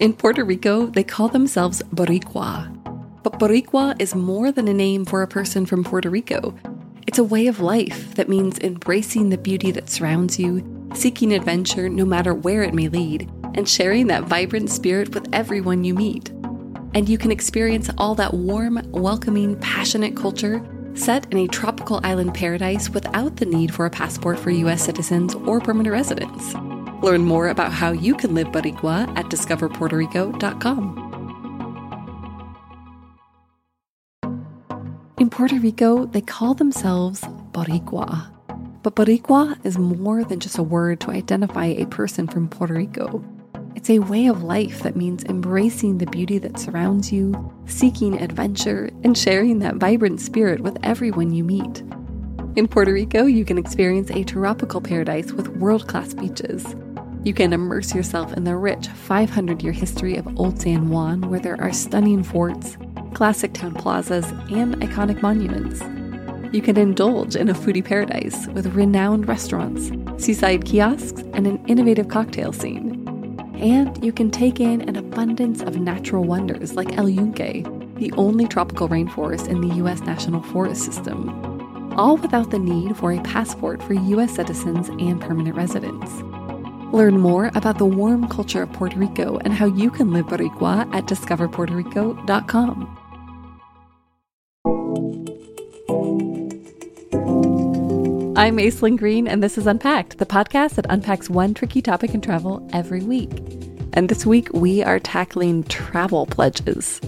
In Puerto Rico, they call themselves Boricua. But Boricua is more than a name for a person from Puerto Rico. It's a way of life that means embracing the beauty that surrounds you, seeking adventure no matter where it may lead, and sharing that vibrant spirit with everyone you meet. And you can experience all that warm, welcoming, passionate culture set in a tropical island paradise without the need for a passport for US citizens or permanent residents. Learn more about how you can live Boricua at discoverpuertorico.com. In Puerto Rico, they call themselves Boricua. But Boricua is more than just a word to identify a person from Puerto Rico. It's a way of life that means embracing the beauty that surrounds you, seeking adventure, and sharing that vibrant spirit with everyone you meet. In Puerto Rico, you can experience a tropical paradise with world class beaches. You can immerse yourself in the rich 500 year history of Old San Juan, where there are stunning forts, classic town plazas, and iconic monuments. You can indulge in a foodie paradise with renowned restaurants, seaside kiosks, and an innovative cocktail scene. And you can take in an abundance of natural wonders like El Yunque, the only tropical rainforest in the U.S. National Forest System, all without the need for a passport for U.S. citizens and permanent residents. Learn more about the warm culture of Puerto Rico and how you can live Boricua at discoverpuertorico.com. I'm Aislinn Green, and this is Unpacked, the podcast that unpacks one tricky topic in travel every week. And this week, we are tackling travel pledges.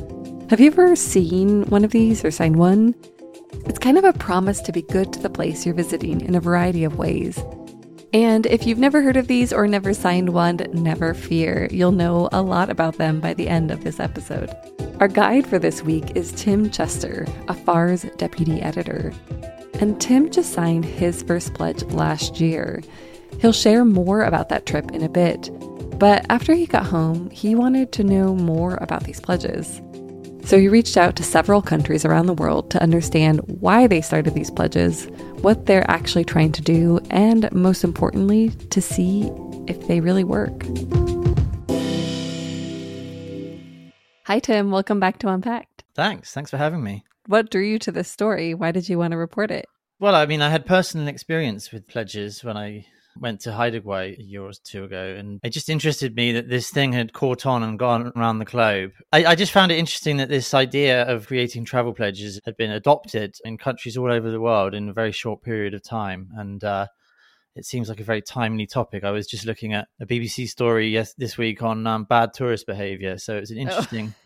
Have you ever seen one of these or signed one? It's kind of a promise to be good to the place you're visiting in a variety of ways. And if you've never heard of these or never signed one, never fear. You'll know a lot about them by the end of this episode. Our guide for this week is Tim Chester, Afar's deputy editor. And Tim just signed his first pledge last year. He'll share more about that trip in a bit. But after he got home, he wanted to know more about these pledges. So he reached out to several countries around the world to understand why they started these pledges, what they're actually trying to do, and most importantly, to see if they really work. Hi, Tim. Welcome back to Unpacked. Thanks. Thanks for having me. What drew you to this story? Why did you want to report it? Well, I mean, I had personal experience with pledges when I went to Haida Gwaii a year or two ago, and it just interested me that this thing had caught on and gone around the globe. I, I, just found it interesting that this idea of creating travel pledges had been adopted in countries all over the world in a very short period of time, and uh, it seems like a very timely topic. I was just looking at a BBC story yes, this week on um, bad tourist behaviour, so it's an oh. interesting. Oh.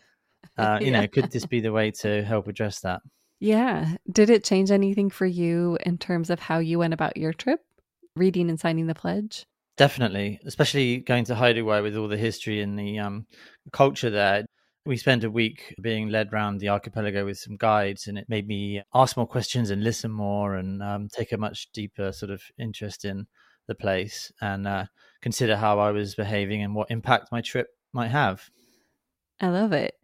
Uh, you yeah. know, could this be the way to help address that? Yeah. Did it change anything for you in terms of how you went about your trip, reading and signing the pledge? Definitely, especially going to Haida Gwaii with all the history and the um, culture there. We spent a week being led around the archipelago with some guides, and it made me ask more questions and listen more and um, take a much deeper sort of interest in the place and uh, consider how I was behaving and what impact my trip might have. I love it.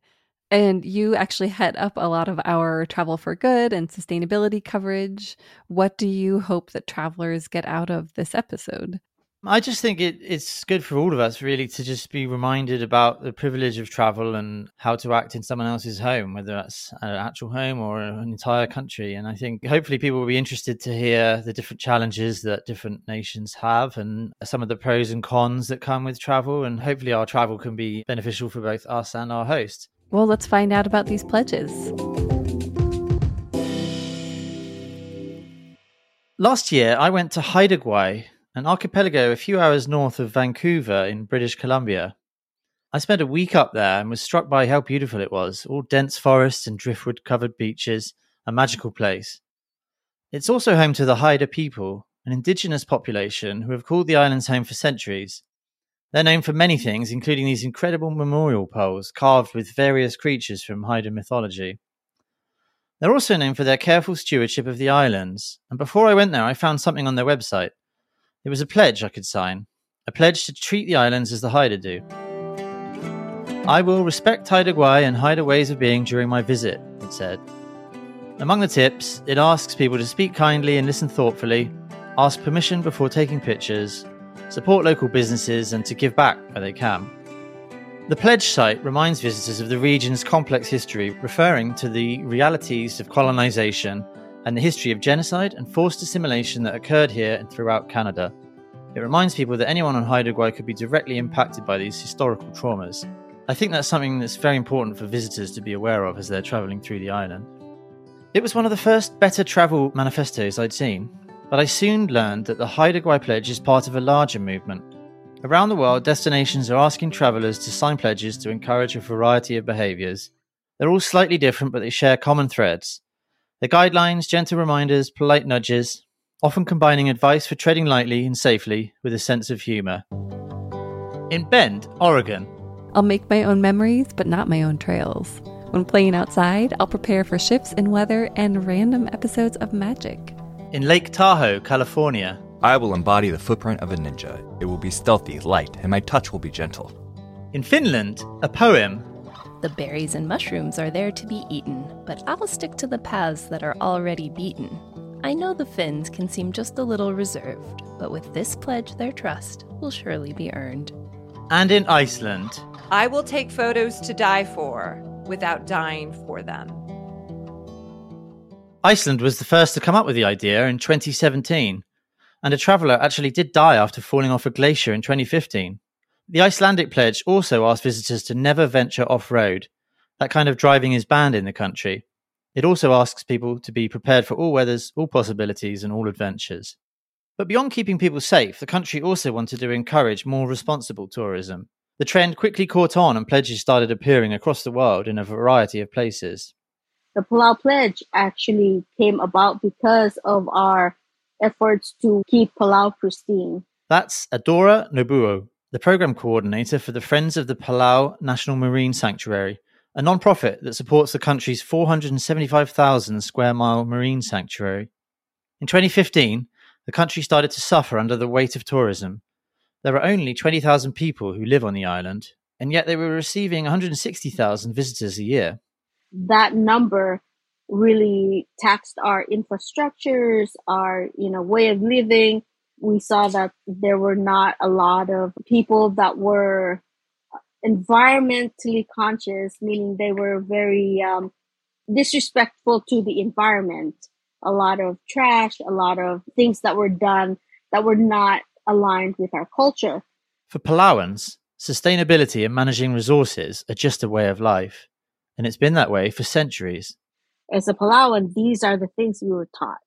And you actually head up a lot of our travel for good and sustainability coverage. What do you hope that travelers get out of this episode? I just think it, it's good for all of us, really, to just be reminded about the privilege of travel and how to act in someone else's home, whether that's an actual home or an entire country. And I think hopefully people will be interested to hear the different challenges that different nations have and some of the pros and cons that come with travel. And hopefully our travel can be beneficial for both us and our host. Well, let's find out about these pledges. Last year, I went to Haida an archipelago a few hours north of Vancouver in British Columbia. I spent a week up there and was struck by how beautiful it was all dense forests and driftwood covered beaches, a magical place. It's also home to the Haida people, an indigenous population who have called the islands home for centuries. They're known for many things, including these incredible memorial poles carved with various creatures from Haida mythology. They're also known for their careful stewardship of the islands, and before I went there, I found something on their website. It was a pledge I could sign, a pledge to treat the islands as the Haida do. I will respect Haida Gwaii and Haida ways of being during my visit, it said. Among the tips, it asks people to speak kindly and listen thoughtfully, ask permission before taking pictures, support local businesses, and to give back where they can. The pledge site reminds visitors of the region's complex history, referring to the realities of colonization and the history of genocide and forced assimilation that occurred here and throughout Canada. It reminds people that anyone on Haida Gwaii could be directly impacted by these historical traumas. I think that's something that's very important for visitors to be aware of as they're travelling through the island. It was one of the first better travel manifestos I'd seen, but I soon learned that the Haida Gwaii Pledge is part of a larger movement. Around the world, destinations are asking travellers to sign pledges to encourage a variety of behaviours. They're all slightly different, but they share common threads. The guidelines, gentle reminders, polite nudges, often combining advice for treading lightly and safely with a sense of humour. In Bend, Oregon, I'll make my own memories, but not my own trails. When playing outside, I'll prepare for shifts in weather and random episodes of magic. In Lake Tahoe, California, I will embody the footprint of a ninja. It will be stealthy, light, and my touch will be gentle. In Finland, a poem the berries and mushrooms are there to be eaten, but I'll stick to the paths that are already beaten. I know the Finns can seem just a little reserved, but with this pledge, their trust will surely be earned. And in Iceland, I will take photos to die for without dying for them. Iceland was the first to come up with the idea in 2017, and a traveller actually did die after falling off a glacier in 2015. The Icelandic pledge also asks visitors to never venture off road. That kind of driving is banned in the country. It also asks people to be prepared for all weathers, all possibilities, and all adventures. But beyond keeping people safe, the country also wanted to encourage more responsible tourism. The trend quickly caught on and pledges started appearing across the world in a variety of places. The Palau Pledge actually came about because of our efforts to keep Palau pristine. That's Adora Nobuo, the program coordinator for the Friends of the Palau National Marine Sanctuary, a non-profit that supports the country's 475,000 square mile marine sanctuary. In 2015, the country started to suffer under the weight of tourism. There are only 20,000 people who live on the island, and yet they were receiving 160,000 visitors a year. That number really taxed our infrastructures, our you know way of living, we saw that there were not a lot of people that were environmentally conscious, meaning they were very um, disrespectful to the environment. A lot of trash, a lot of things that were done that were not aligned with our culture. For Palauans, sustainability and managing resources are just a way of life, and it's been that way for centuries. As a Palauan, these are the things we were taught.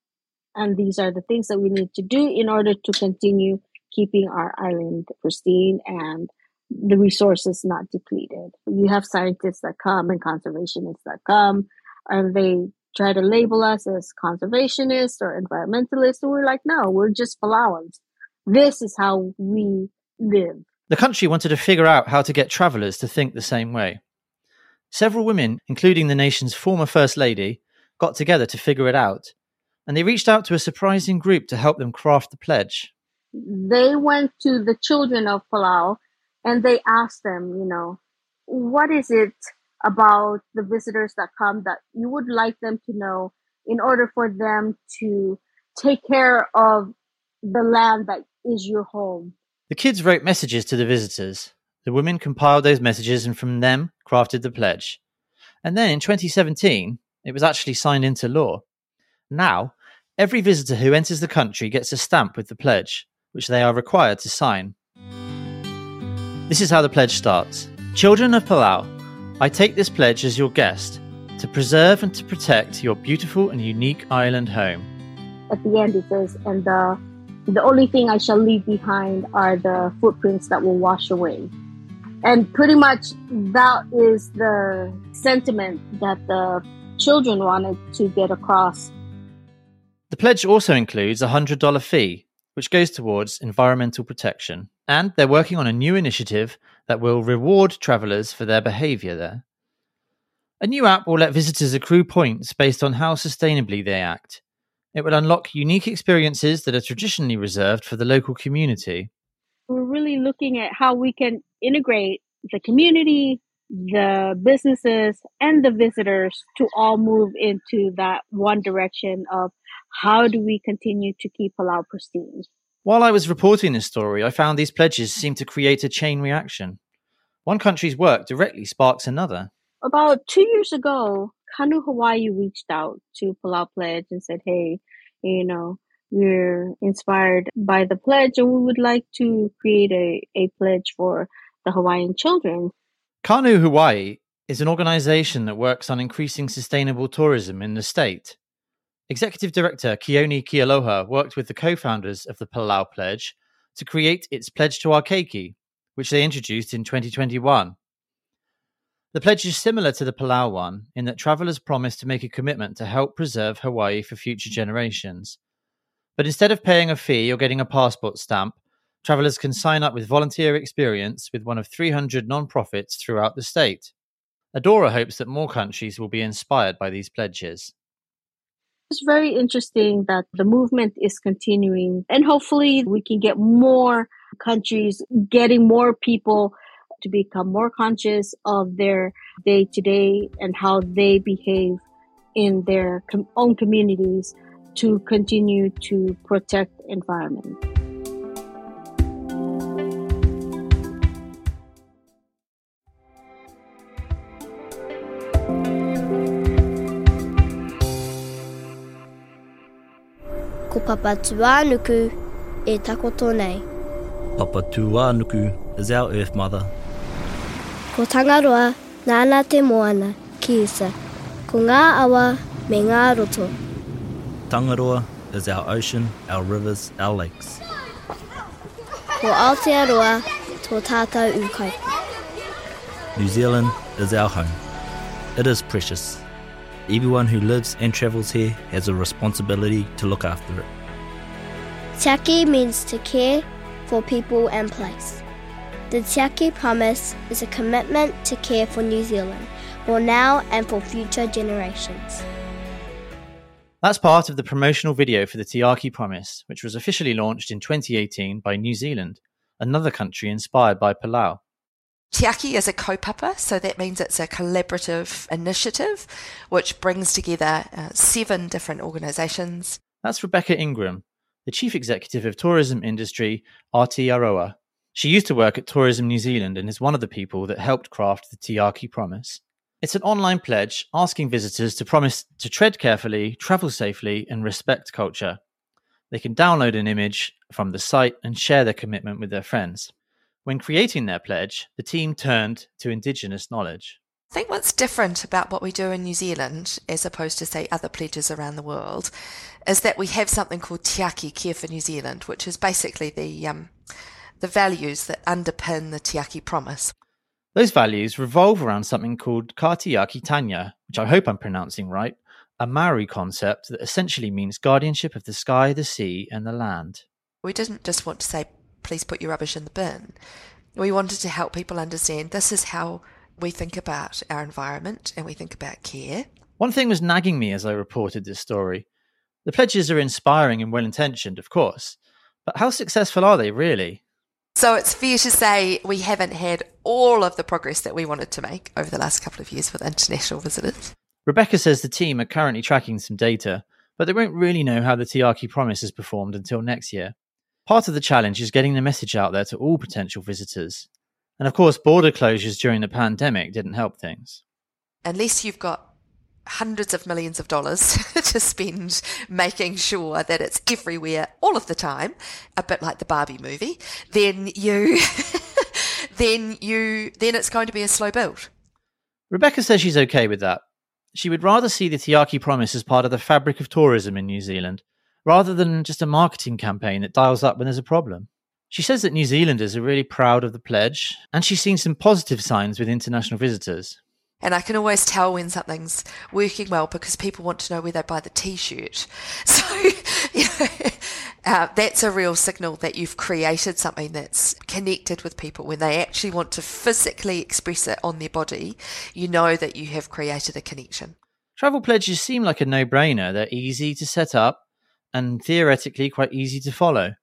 And these are the things that we need to do in order to continue keeping our island pristine and the resources not depleted. You have scientists that come and conservationists that come and they try to label us as conservationists or environmentalists. And we're like, no, we're just Palauans. This is how we live. The country wanted to figure out how to get travelers to think the same way. Several women, including the nation's former First Lady, got together to figure it out and they reached out to a surprising group to help them craft the pledge. They went to the children of Palau and they asked them, you know, what is it about the visitors that come that you would like them to know in order for them to take care of the land that is your home? The kids wrote messages to the visitors. The women compiled those messages and from them crafted the pledge. And then in 2017, it was actually signed into law. Now, every visitor who enters the country gets a stamp with the pledge, which they are required to sign. This is how the pledge starts Children of Palau, I take this pledge as your guest to preserve and to protect your beautiful and unique island home. At the end, it says, and the, the only thing I shall leave behind are the footprints that will wash away. And pretty much that is the sentiment that the children wanted to get across the pledge also includes a $100 fee, which goes towards environmental protection. And they're working on a new initiative that will reward travelers for their behavior there. A new app will let visitors accrue points based on how sustainably they act. It will unlock unique experiences that are traditionally reserved for the local community. We're really looking at how we can integrate the community, the businesses, and the visitors to all move into that one direction of how do we continue to keep Palau pristine? While I was reporting this story, I found these pledges seem to create a chain reaction. One country's work directly sparks another. About two years ago, Kanu Hawaii reached out to Palau Pledge and said, hey, you know, we're inspired by the pledge and we would like to create a, a pledge for the Hawaiian children. Kanu Hawaii is an organization that works on increasing sustainable tourism in the state. Executive Director Keone Kealoha worked with the co founders of the Palau Pledge to create its Pledge to our Keiki, which they introduced in 2021. The pledge is similar to the Palau one in that travelers promise to make a commitment to help preserve Hawaii for future generations. But instead of paying a fee or getting a passport stamp, travelers can sign up with volunteer experience with one of 300 non-profits throughout the state. Adora hopes that more countries will be inspired by these pledges. It's very interesting that the movement is continuing, and hopefully, we can get more countries getting more people to become more conscious of their day to day and how they behave in their com- own communities to continue to protect environment. Papatuanuku e takoto nei. Papatuanuku is our Earth Mother. Ko Tangaroa, nāna te moana, ki isa. Ko ngā awa, me ngā roto. Tangaroa is our ocean, our rivers, our lakes. Ko Aotearoa, tō tātou ukai. New Zealand is our home. It is precious. Everyone who lives and travels here has a responsibility to look after it. Tiaki means to care for people and place. The Tiaki Promise is a commitment to care for New Zealand, for now and for future generations. That's part of the promotional video for the Tiaki Promise, which was officially launched in 2018 by New Zealand, another country inspired by Palau. Tiaki is a kaupapa, so that means it's a collaborative initiative which brings together uh, seven different organisations. That's Rebecca Ingram, the Chief Executive of Tourism Industry Aotearoa. She used to work at Tourism New Zealand and is one of the people that helped craft the Tiaki Promise. It's an online pledge asking visitors to promise to tread carefully, travel safely, and respect culture. They can download an image from the site and share their commitment with their friends. When creating their pledge, the team turned to Indigenous knowledge. I think what's different about what we do in New Zealand, as opposed to, say, other pledges around the world, is that we have something called Tiaki Care for New Zealand, which is basically the, um, the values that underpin the Tiaki Promise. Those values revolve around something called Kaitiakitanga, which I hope I'm pronouncing right, a Maori concept that essentially means guardianship of the sky, the sea, and the land. We didn't just want to say please put your rubbish in the bin. We wanted to help people understand this is how we think about our environment and we think about care. One thing was nagging me as I reported this story. The pledges are inspiring and well intentioned, of course, but how successful are they really? So it's fair to say we haven't had all of the progress that we wanted to make over the last couple of years with international visitors. Rebecca says the team are currently tracking some data, but they won't really know how the Tiaki promise has performed until next year. Part of the challenge is getting the message out there to all potential visitors. And of course, border closures during the pandemic didn't help things. Unless you've got hundreds of millions of dollars to spend making sure that it's everywhere all of the time, a bit like the Barbie movie, then you then you then it's going to be a slow build. Rebecca says she's okay with that. She would rather see the Tiaki promise as part of the fabric of tourism in New Zealand rather than just a marketing campaign that dials up when there's a problem. She says that New Zealanders are really proud of the pledge, and she's seen some positive signs with international visitors. And I can always tell when something's working well because people want to know where they buy the t-shirt. So, you know, uh, that's a real signal that you've created something that's connected with people. When they actually want to physically express it on their body, you know that you have created a connection. Travel pledges seem like a no-brainer. They're easy to set up and theoretically quite easy to follow.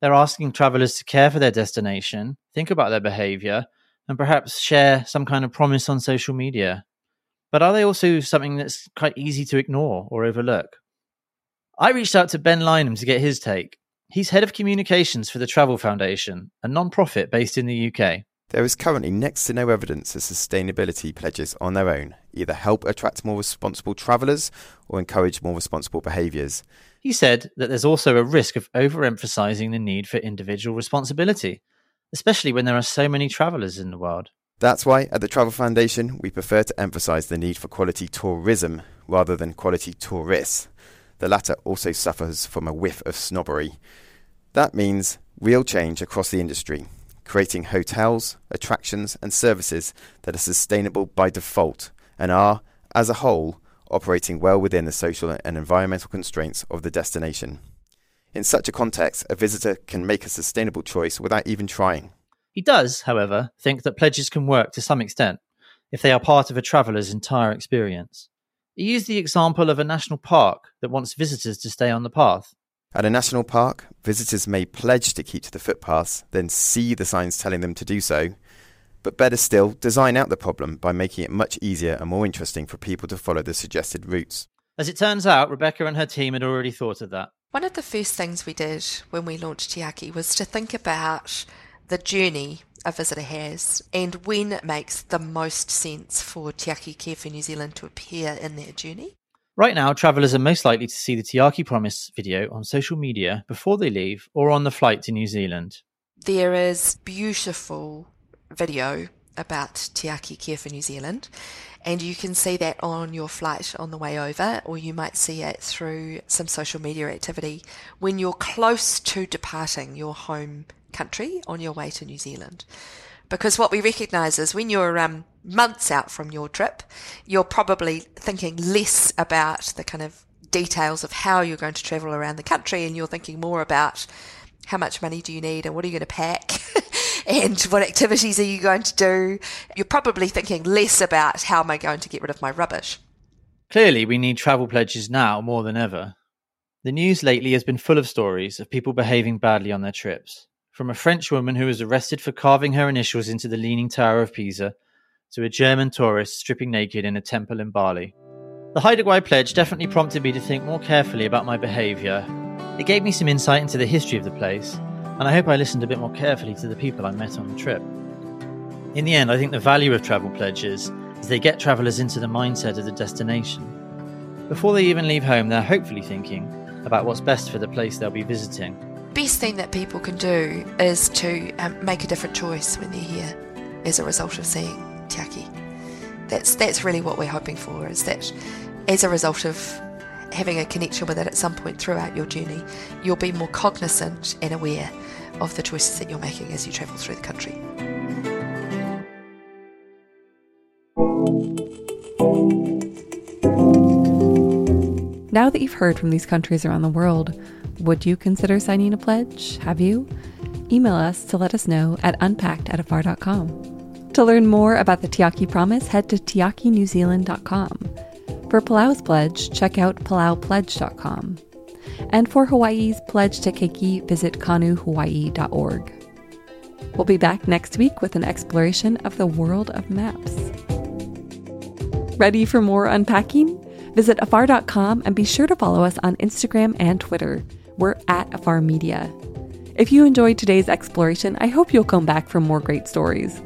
They're asking travelers to care for their destination, think about their behavior, and perhaps share some kind of promise on social media. But are they also something that's quite easy to ignore or overlook? I reached out to Ben Lynam to get his take. He's head of communications for the Travel Foundation, a non-profit based in the UK. There is currently next to no evidence that sustainability pledges on their own either help attract more responsible travellers or encourage more responsible behaviours. He said that there's also a risk of overemphasizing the need for individual responsibility, especially when there are so many travellers in the world. That's why at the Travel Foundation we prefer to emphasise the need for quality tourism rather than quality tourists. The latter also suffers from a whiff of snobbery. That means real change across the industry, creating hotels, attractions, and services that are sustainable by default and are, as a whole, operating well within the social and environmental constraints of the destination. In such a context, a visitor can make a sustainable choice without even trying. He does, however, think that pledges can work to some extent if they are part of a traveller's entire experience. He used the example of a national park that wants visitors to stay on the path. At a national park, visitors may pledge to keep to the footpaths, then see the signs telling them to do so. But better still, design out the problem by making it much easier and more interesting for people to follow the suggested routes. As it turns out, Rebecca and her team had already thought of that. One of the first things we did when we launched Tiaki was to think about the journey a visitor has and when it makes the most sense for Tiaki Care for New Zealand to appear in their journey. Right now, travellers are most likely to see the Tiaki Promise video on social media before they leave or on the flight to New Zealand. There is beautiful video about Tiaki Care for New Zealand, and you can see that on your flight on the way over, or you might see it through some social media activity when you're close to departing your home country on your way to New Zealand. Because what we recognise is when you're um, months out from your trip, you're probably thinking less about the kind of details of how you're going to travel around the country and you're thinking more about how much money do you need and what are you going to pack and what activities are you going to do. You're probably thinking less about how am I going to get rid of my rubbish. Clearly, we need travel pledges now more than ever. The news lately has been full of stories of people behaving badly on their trips. From a French woman who was arrested for carving her initials into the Leaning Tower of Pisa, to a German tourist stripping naked in a temple in Bali. The Haida pledge definitely prompted me to think more carefully about my behaviour. It gave me some insight into the history of the place, and I hope I listened a bit more carefully to the people I met on the trip. In the end, I think the value of travel pledges is they get travellers into the mindset of the destination. Before they even leave home, they're hopefully thinking about what's best for the place they'll be visiting best thing that people can do is to um, make a different choice when they're here as a result of seeing Tiaki. That's that's really what we're hoping for. Is that as a result of having a connection with it at some point throughout your journey, you'll be more cognizant and aware of the choices that you're making as you travel through the country. Now that you've heard from these countries around the world, would you consider signing a pledge? Have you? Email us to let us know at unpacked at afar.com. To learn more about the Tiaki Promise, head to tiakinewzealand.com. For Palau's pledge, check out palaupledge.com. And for Hawaii's pledge to Keiki, visit kanuhawaii.org. We'll be back next week with an exploration of the world of maps. Ready for more unpacking? Visit afar.com and be sure to follow us on Instagram and Twitter. We're at Afar Media. If you enjoyed today's exploration, I hope you'll come back for more great stories.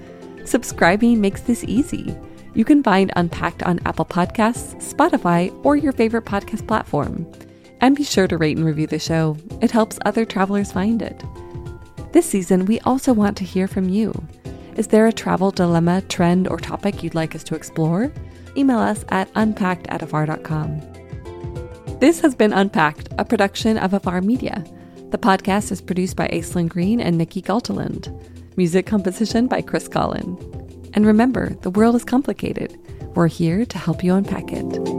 Subscribing makes this easy. You can find Unpacked on Apple Podcasts, Spotify, or your favorite podcast platform. And be sure to rate and review the show, it helps other travelers find it. This season, we also want to hear from you. Is there a travel dilemma, trend, or topic you'd like us to explore? Email us at unpacked at afar.com. This has been Unpacked, a production of Afar Media. The podcast is produced by Aislinn Green and Nikki Galteland. Music composition by Chris Collin. And remember, the world is complicated. We're here to help you unpack it.